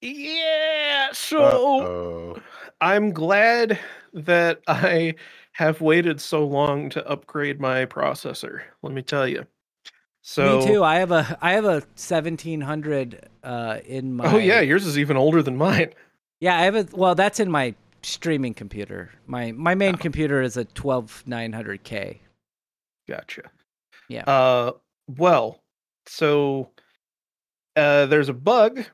Yeah. So Uh-oh. I'm glad that I have waited so long to upgrade my processor. Let me tell you. So Me too. I have a I have a 1700 uh in my Oh yeah, yours is even older than mine. Yeah, I have a well, that's in my streaming computer. My my main computer is a 12900K. Gotcha. Yeah. Uh well, so uh there's a bug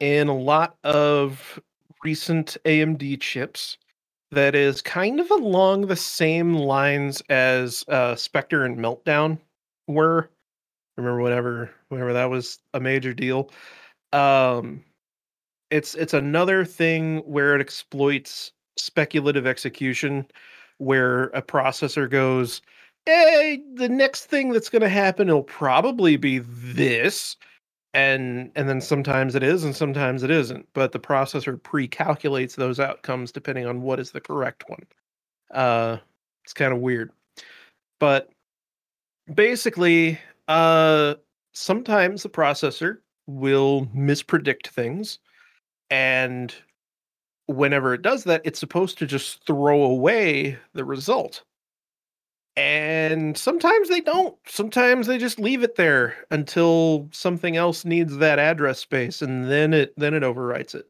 in a lot of recent AMD chips that is kind of along the same lines as uh Spectre and Meltdown were. Remember whenever whenever that was a major deal. Um it's it's another thing where it exploits speculative execution where a processor goes hey, the next thing that's going to happen will probably be this and and then sometimes it is and sometimes it isn't but the processor pre-calculates those outcomes depending on what is the correct one. Uh it's kind of weird. But basically uh sometimes the processor will mispredict things and whenever it does that it's supposed to just throw away the result and sometimes they don't. Sometimes they just leave it there until something else needs that address space and then it then it overwrites it.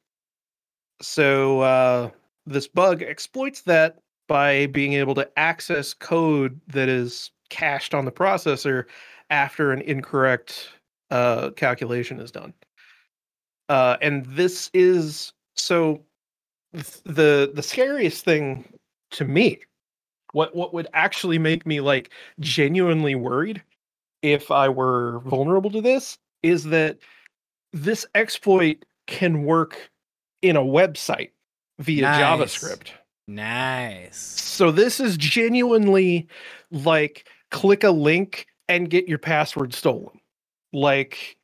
So uh this bug exploits that by being able to access code that is cached on the processor after an incorrect uh calculation is done. Uh and this is so th- the the scariest thing to me what what would actually make me like genuinely worried if I were vulnerable to this is that this exploit can work in a website via Nice. JavaScript. Nice. So this is genuinely like click a link and get your password stolen. Like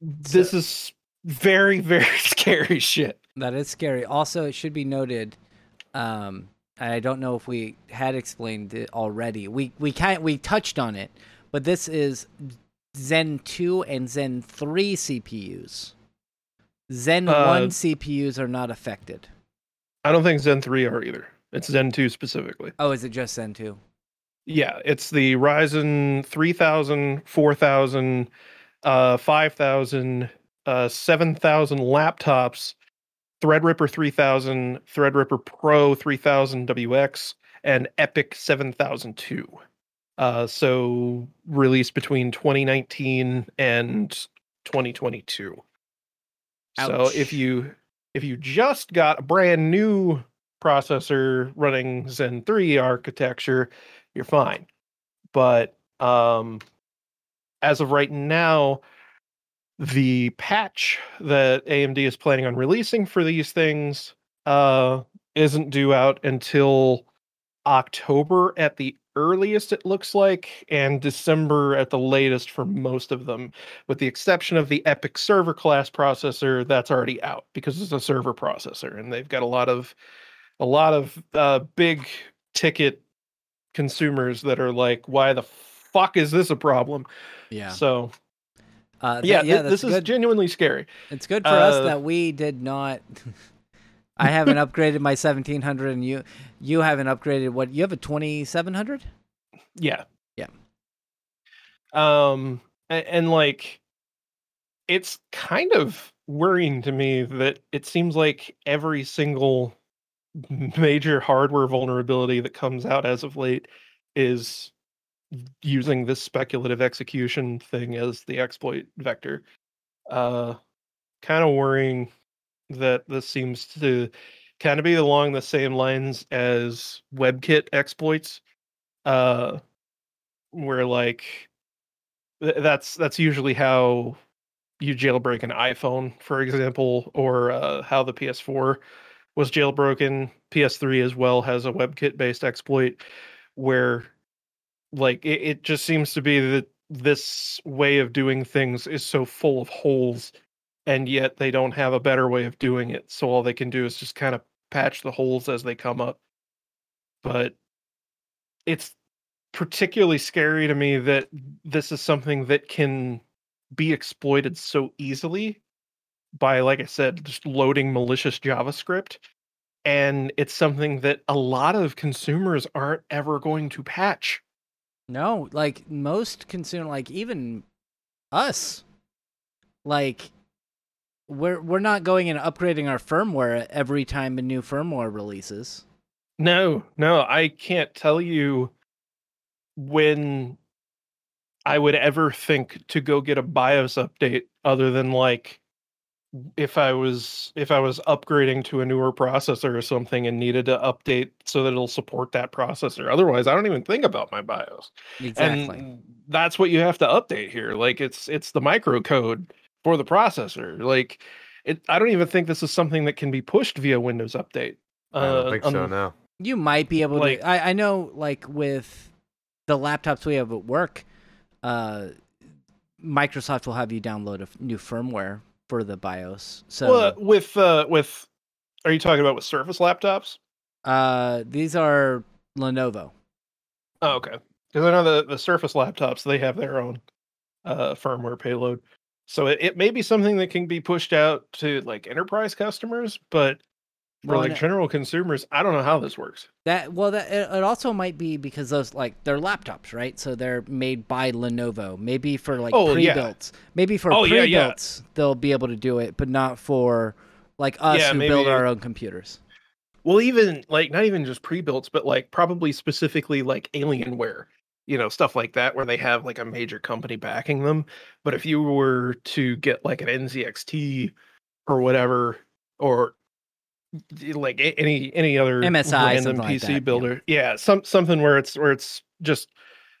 this is very very scary shit. That is scary. Also, it should be noted um I don't know if we had explained it already. We we can't we touched on it, but this is Zen 2 and Zen 3 CPUs. Zen Uh, 1 CPUs are not affected. I don't think Zen 3 are either. It's Zen 2 specifically. Oh, is it just Zen 2? Yeah, it's the Ryzen 3000, 4000, uh, 5000, uh, 7000 laptops, Threadripper 3000, Threadripper Pro 3000 WX, and EPYC 7002. Uh, so released between 2019 and 2022. So if you if you just got a brand new processor running Zen 3 architecture, you're fine. But um as of right now, the patch that AMD is planning on releasing for these things uh isn't due out until October at the earliest it looks like and December at the latest for most of them with the exception of the EPYC server class processor that's already out because it's a server processor and they've got a lot of a lot of uh, big ticket consumers that are like why the fuck is this a problem Yeah. so Uh, th- yeah, yeah, thi- that's this is good. genuinely scary It's good for us Uh, that we did not. I haven't upgraded my 1700, and you you haven't upgraded what you have a 2700. yeah Yeah. um and, and like it's kind of worrying to me that it seems like every single major hardware vulnerability that comes out as of late is using this speculative execution thing as the exploit vector uh kind of worrying that this seems to kind of be along the same lines as webkit exploits uh where like th- that's that's usually how you jailbreak an iphone for example or uh, how the ps4 was jailbroken. Ps3 as well has a webkit based exploit where like it, it just seems to be that this way of doing things is so full of holes and yet they don't have a better way of doing it. So all they can do is just kind of patch the holes as they come up. But it's particularly scary to me that this is something that can be exploited so easily by like i said just loading malicious javascript. And it's something that a lot of consumers aren't ever going to patch No, like most consumer, like even us, like we're we're not going and upgrading our firmware every time a new firmware releases. No, no, I can't tell you when I would ever think to go get a BIOS update other than like if I was if I was upgrading to a newer processor or something and needed to update so that it'll support that processor. Otherwise, I don't even think about my BIOS. Exactly. And that's what you have to update here. Like it's it's the microcode for the processor. Like it I don't even think this is something that can be pushed via Windows update. I don't Uh, think so. un- No. You might be able Like- to. I, I know, like with the laptops we have at work, uh, Microsoft will have you download a f- new firmware for the BIOS. So Well, with uh, with, are you talking about with Surface laptops? uh, these are Lenovo. Oh, okay. Because I know the the Surface laptops they have their own uh, firmware payload, so it, it may be something that can be pushed out to like enterprise customers, but for Well, like general consumers, I don't know how this works. That well, that it, also might be because those like they're laptops, right? So they're made by Lenovo. Maybe for like Oh, pre-built. Maybe for Oh, yeah, yeah. pre-built they'll be able to do it, but not for like us Yeah, who build our own computers. Well, even like not even just pre-built, but like probably specifically like Alienware, you know, stuff like that, where they have like a major company backing them. But if you were to get like an NZXT or whatever, or like any any other MSI, random something like PC that, yeah. builder, yeah, some something where it's where it's just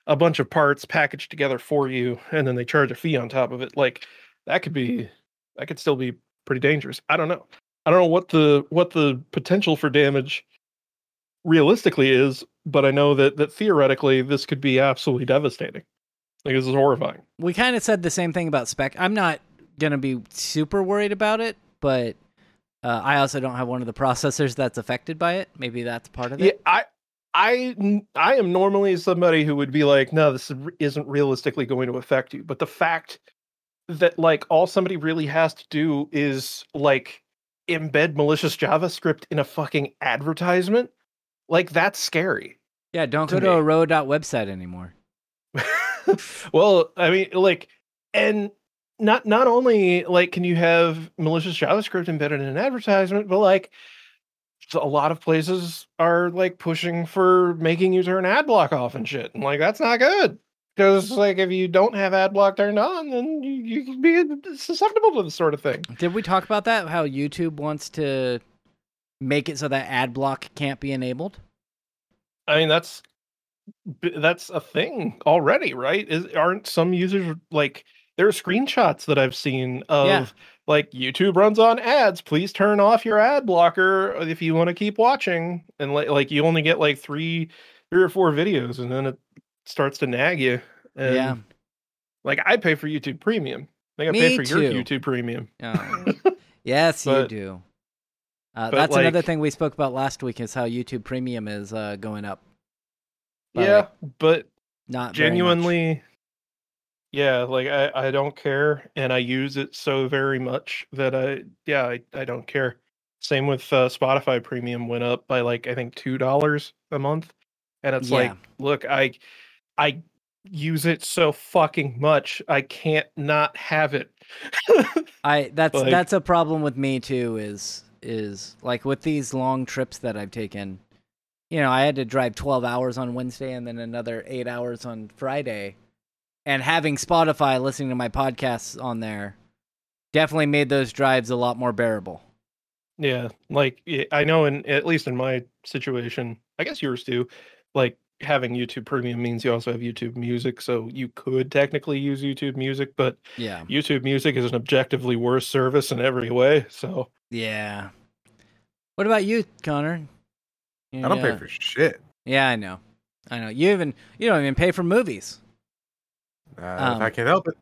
a bunch of parts packaged together for you, and then they charge a fee on top of it. Like that could be that could still be pretty dangerous. I don't know. I don't know what the what the potential for damage realistically is, but I know that that theoretically this could be absolutely devastating. Like this is horrifying. We kind of said the same thing about spec. I'm not gonna be super worried about it, but uh, I also don't have one of the processors that's affected by it. Maybe that's part of it. Yeah, I, I, I am normally somebody who would be like, no, this is- isn't realistically going to affect you. But the fact that like all somebody really has to do is like embed malicious JavaScript in a fucking advertisement, like that's scary. Yeah, don't To go to a me. row dot website anymore. well, I mean, like, and not not only like can you have malicious JavaScript embedded in an advertisement, but like a lot of places are like pushing for making you turn ad block off and shit. And like that's not good. Because like if you don't have ad block turned on, then you, you can be uh, susceptible to this sort of thing. Did we talk about that? How YouTube wants to make it so that ad block can't be enabled? I mean that's that's a thing already, right? Is aren't some users like there are screenshots that I've seen of Yeah. like YouTube runs on ads. Please turn off your ad blocker if you want to keep watching. And like like you only get like three three or four videos and then it starts to nag you. And Yeah. like I pay for YouTube premium. I think I Me pay for your too. YouTube premium. Oh. yes, you do. Uh, but, that's another thing we spoke about last week is how YouTube Premium is uh, going up. Yeah, like, but not genuinely yeah like I, I don't care and i use it so very much that i yeah i, I don't care same with uh, spotify premium went up by like i think two dollars a month and it's like look i i use it so fucking much i can't not have it I that's Like- that's a problem with me too. Is is like with these long trips that I've taken. You know, I had to drive twelve hours on Wednesday and then another eight hours on Friday, and having Spotify listening to my podcasts on there definitely made those drives a lot more bearable. Yeah, like I know in at least in my situation, I guess yours too. Like having YouTube Premium means you also have YouTube Music, so you could technically use YouTube Music, but Yeah, YouTube Music is an objectively worse service in every way. So yeah. What about you, Connor? I don't Yeah. pay for shit. Yeah, I know, I know. You even you don't even pay for movies. Uh, if Um, I can't help it.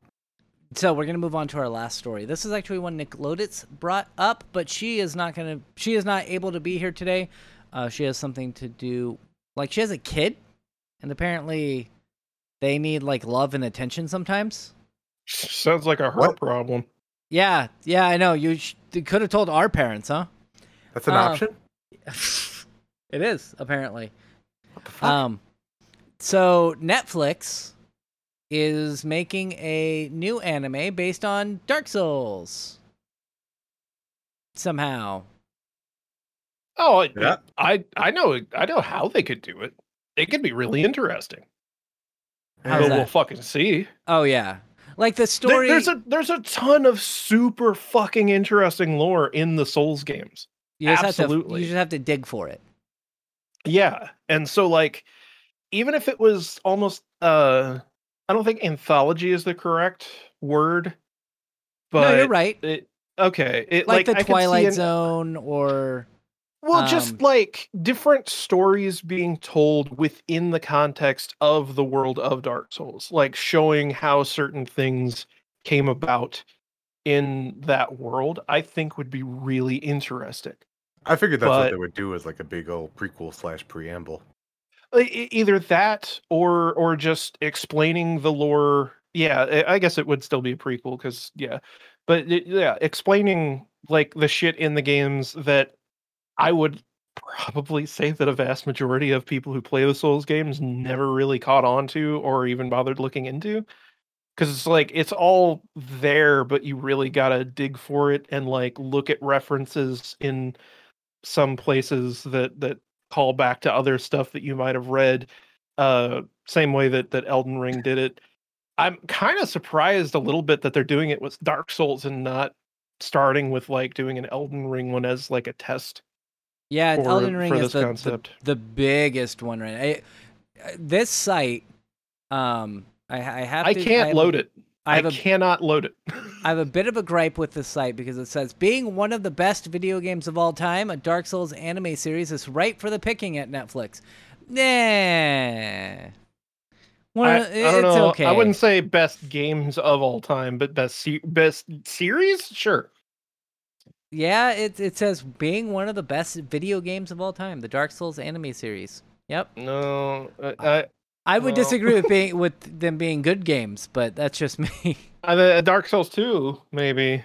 So we're gonna move on to our last story. This is actually one Nick Loditz brought up, but she is not gonna. She is not able to be here today. Uh, she has something to do. Like she has a kid, and apparently, they need like love and attention sometimes. sounds like a her What? problem. Yeah, yeah, I know. You, sh- you could have told our parents, huh? That's an uh, option. it is apparently. What the fuck? Um, so Netflix is making a new anime based on Dark Souls. Somehow. Oh, I, Yeah. I I know I know how they could do it. It could be really interesting. how's but that? we'll fucking see. Oh yeah. Like the There- story there's a there's a ton of super fucking interesting lore in the Souls games. you absolutely. to you just have to dig for it. Yeah. And so like even if it was almost uh I don't think anthology is the correct word. But no, you're right. it okay. It Like, like, the I Twilight an- Zone or Well, just um, like different stories being told within the context of the world of Dark Souls, like showing how certain things came about in that world, I think would be really interesting. I figured that's what they would do as like a big old prequel slash preamble. Either that or or just explaining the lore. Yeah, I- I guess it would still be a prequel because yeah, but it- yeah, explaining like the shit in the games that I would probably say that a vast majority of people who play the Souls games never really caught on to or even bothered looking into. Because it's like it's all there, but you really gotta dig for it and like look at references in some places that that call back to other stuff that you might have read. Uh, same way that that Elden Ring did it. I'm kind of surprised a little bit that they're doing it with Dark Souls and not starting with like doing an Elden Ring one as like a test yeah, for, Elden Ring is the, the concept. the biggest one right. I, uh, this site, um, I, I have. I to, can't have load it. I I, a cannot load it. I have a bit of a gripe with this site because it says being one of the best video games of all time, a Dark Souls anime series is right for the picking at Netflix. Nah. Well, I, I don't know. okay. I wouldn't say best games of all time, but best se- best series, sure. Yeah, it it says being one of the best video games of all time, the Dark Souls anime series. Yep. No, I, ah. I, I would Well- disagree with being with them being good games, but that's just me. I the Dark Souls two maybe.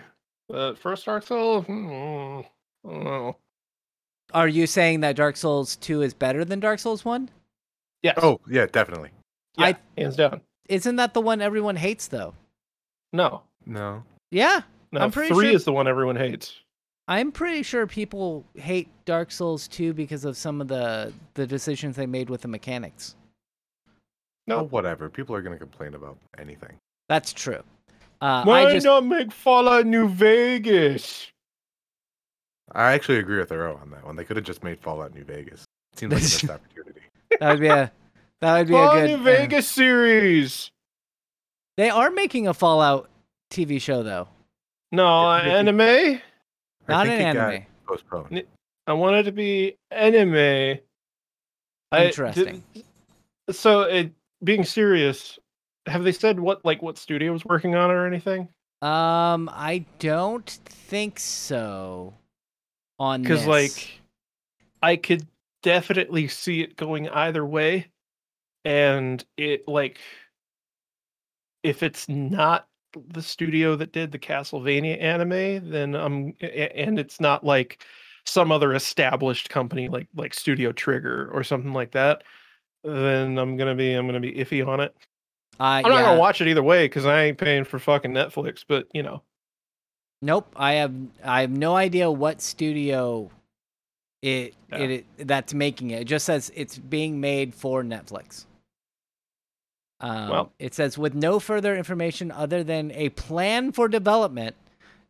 Uh, first Dark Souls, hmm, I don't know. Are you saying that Dark Souls 2 is better than Dark Souls 1? Yes. Oh yeah, definitely. yeah, I- hands down. Isn't that the one everyone hates though? No, No. Yeah. no. I'm pretty three sure- is the one everyone hates. I'm pretty sure people hate Dark Souls 2 because of some of the the decisions they made with the mechanics. No. Oh, whatever. People are gonna complain about anything. That's true. Uh, Why I just not make Fallout New Vegas? I actually agree with Earl on that one. They could have just made Fallout New Vegas. Seems like a missed opportunity. that would be a that would be a Fallout good New uh, Vegas series. They are making a Fallout TV show though. No, Yeah, anime. I Not an anime. Postponed. I want it to be anime. I- Interesting. did- so, it, being serious, have they said what like what studio was working on it or anything? Um, I don't think so. On Because like, I could definitely see it going either way, and it like, if it's not the studio that did the Castlevania anime, then um, and it's not like some other established company like like Studio Trigger or something like that, then I'm gonna be I'm gonna be iffy on it. uh, I'm not yeah. gonna watch it either way because I ain't paying for fucking Netflix. But you know, Nope, I have I have no idea what studio it Yeah. it, it that's making it. It just says it's being made for Netflix. Um, Well- it says with no further information other than a plan for development.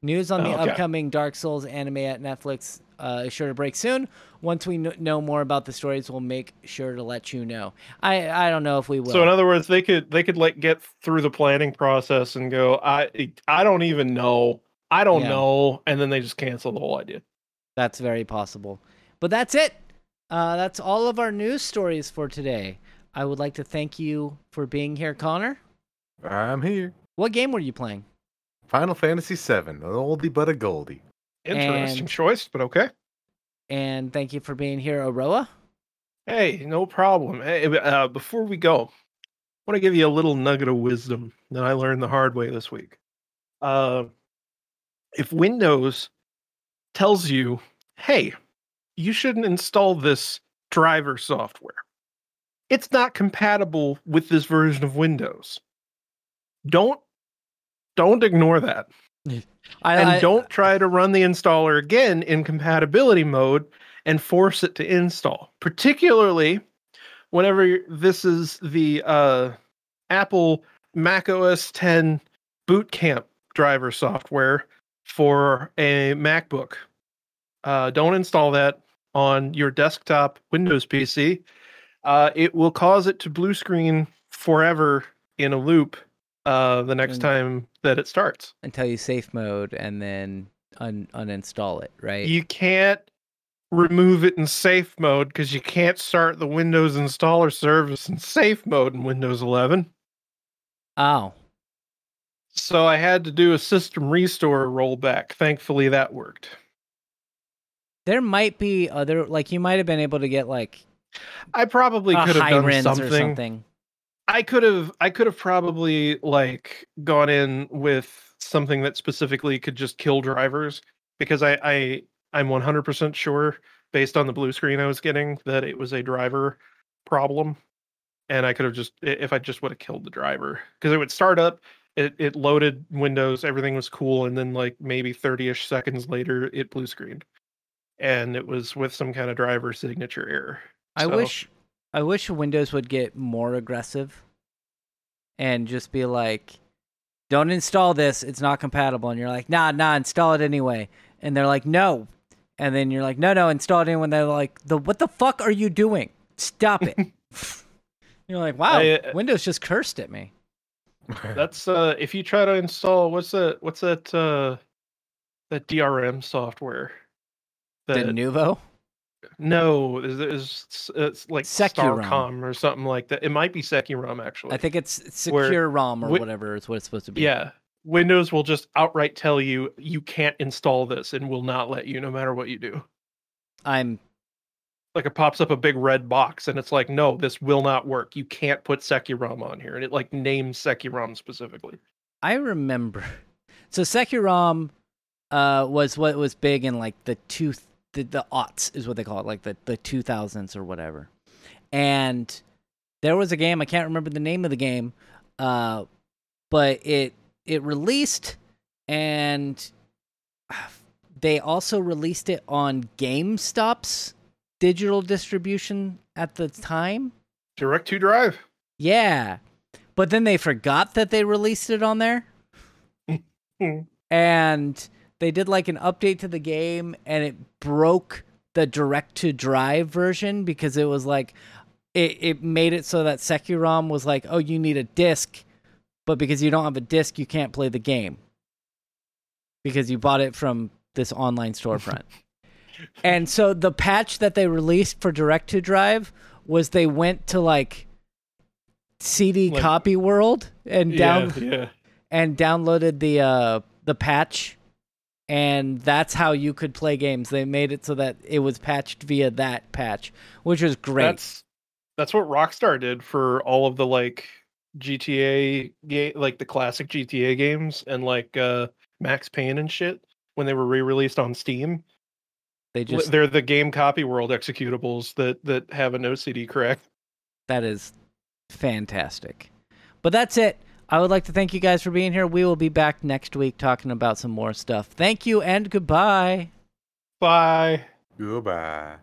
News on the Oh, okay. upcoming Dark Souls anime at Netflix uh, is sure to break soon. Once we kn- know more about the stories, we'll make sure to let you know. I I don't know if we will. so in other words, they could they could like get through the planning process and go, I I don't even know, I don't Yeah. know, and then they just cancel the whole idea. That's very possible. But that's it. Uh, that's all of our news stories for today. I would like to thank you for being here, Connor. I'm here. What game were you playing? Final Fantasy VII, an oldie but a goldie. Interesting And- choice, but okay. And thank you for being here, Aroa. Hey, no problem. Hey, uh, before we go, I want to give you a little nugget of wisdom that I learned the hard way this week. Uh, if Windows tells you, hey, you shouldn't install this driver software, it's not compatible with this version of Windows. Don't don't ignore that I, and I- don't try to run the installer again in compatibility mode and force it to install. Particularly whenever this is the uh, apple mac os 10 boot camp driver software for a macbook. Uh, don't install that on your desktop windows pc uh, it will cause it to blue screen forever in a loop uh, the next time that it starts until you safe mode and then un- uninstall it, right? you can't remove it in safe mode because you can't start the Windows installer service in safe mode in Windows 11. oh, So I had to do a system restore rollback. Thankfully, that worked. there might be other like you might have been able to get like I probably could have done something. or something. I could have I could have probably like gone in with something that specifically could just kill drivers because I I I'm 100% sure based on the blue screen I was getting that it was a driver problem and I could have just if I just would have killed the driver because it would start up it it loaded Windows everything was cool and then like maybe 30ish seconds later it blue screened and it was with some kind of driver signature error. I So- wish I wish Windows would get more aggressive and just be like, "Don't install this; it's not compatible." And you're like, "Nah, nah, install it anyway." And they're like, "No," and then you're like, "No, no, install it anyway." And they're like, "The what the fuck are you doing? Stop it!" you're like, "Wow, I, uh, Windows just cursed at me." That's uh if you try to install what's that what's that uh that DRM software? That, the That Nuvo. No, is is it's like Securom. Starcom or something like that. It might be Securom actually. I think it's Where Secure ROM or Wi- whatever is what it's supposed to be. yeah. Windows will just outright tell you you can't install this and will not let you no matter what you do. I'm like it pops up a big red box and it's like, no, this will not work. You can't put Sekirom on here. And it like names Sekirom specifically. I remember. So Sekirom uh, was what was big in like the two the, the aughts is what they call it, like the the two thousands or whatever. And there was a game I can't remember the name of the game, uh, but it it released and they also released it on GameStop's digital distribution at the time. Direct to drive. Yeah. But then they forgot that they released it on there. And they did like an update to the game and it broke the direct to drive version because it was like it, it made it so that SecuROM was like, oh, you need a disc, but because you don't have a disc, you can't play the game because you bought it from this online storefront. and so the patch that they released for direct to drive was they went to like CD Like- copy world and down Yeah, yeah. and downloaded the uh the patch and that's how you could play games. They made it so that it was patched via that patch, which was great. That's that's what Rockstar did for all of the like GTA game, like the classic GTA games and like uh Max Payne and shit when they were re-released on Steam. They just they're the GameCopyWorld executables that that have an OCD correct. that is fantastic. But that's it. I would like to thank you guys for being here. We will be back next week talking about some more stuff. Thank you and goodbye. Bye. Goodbye.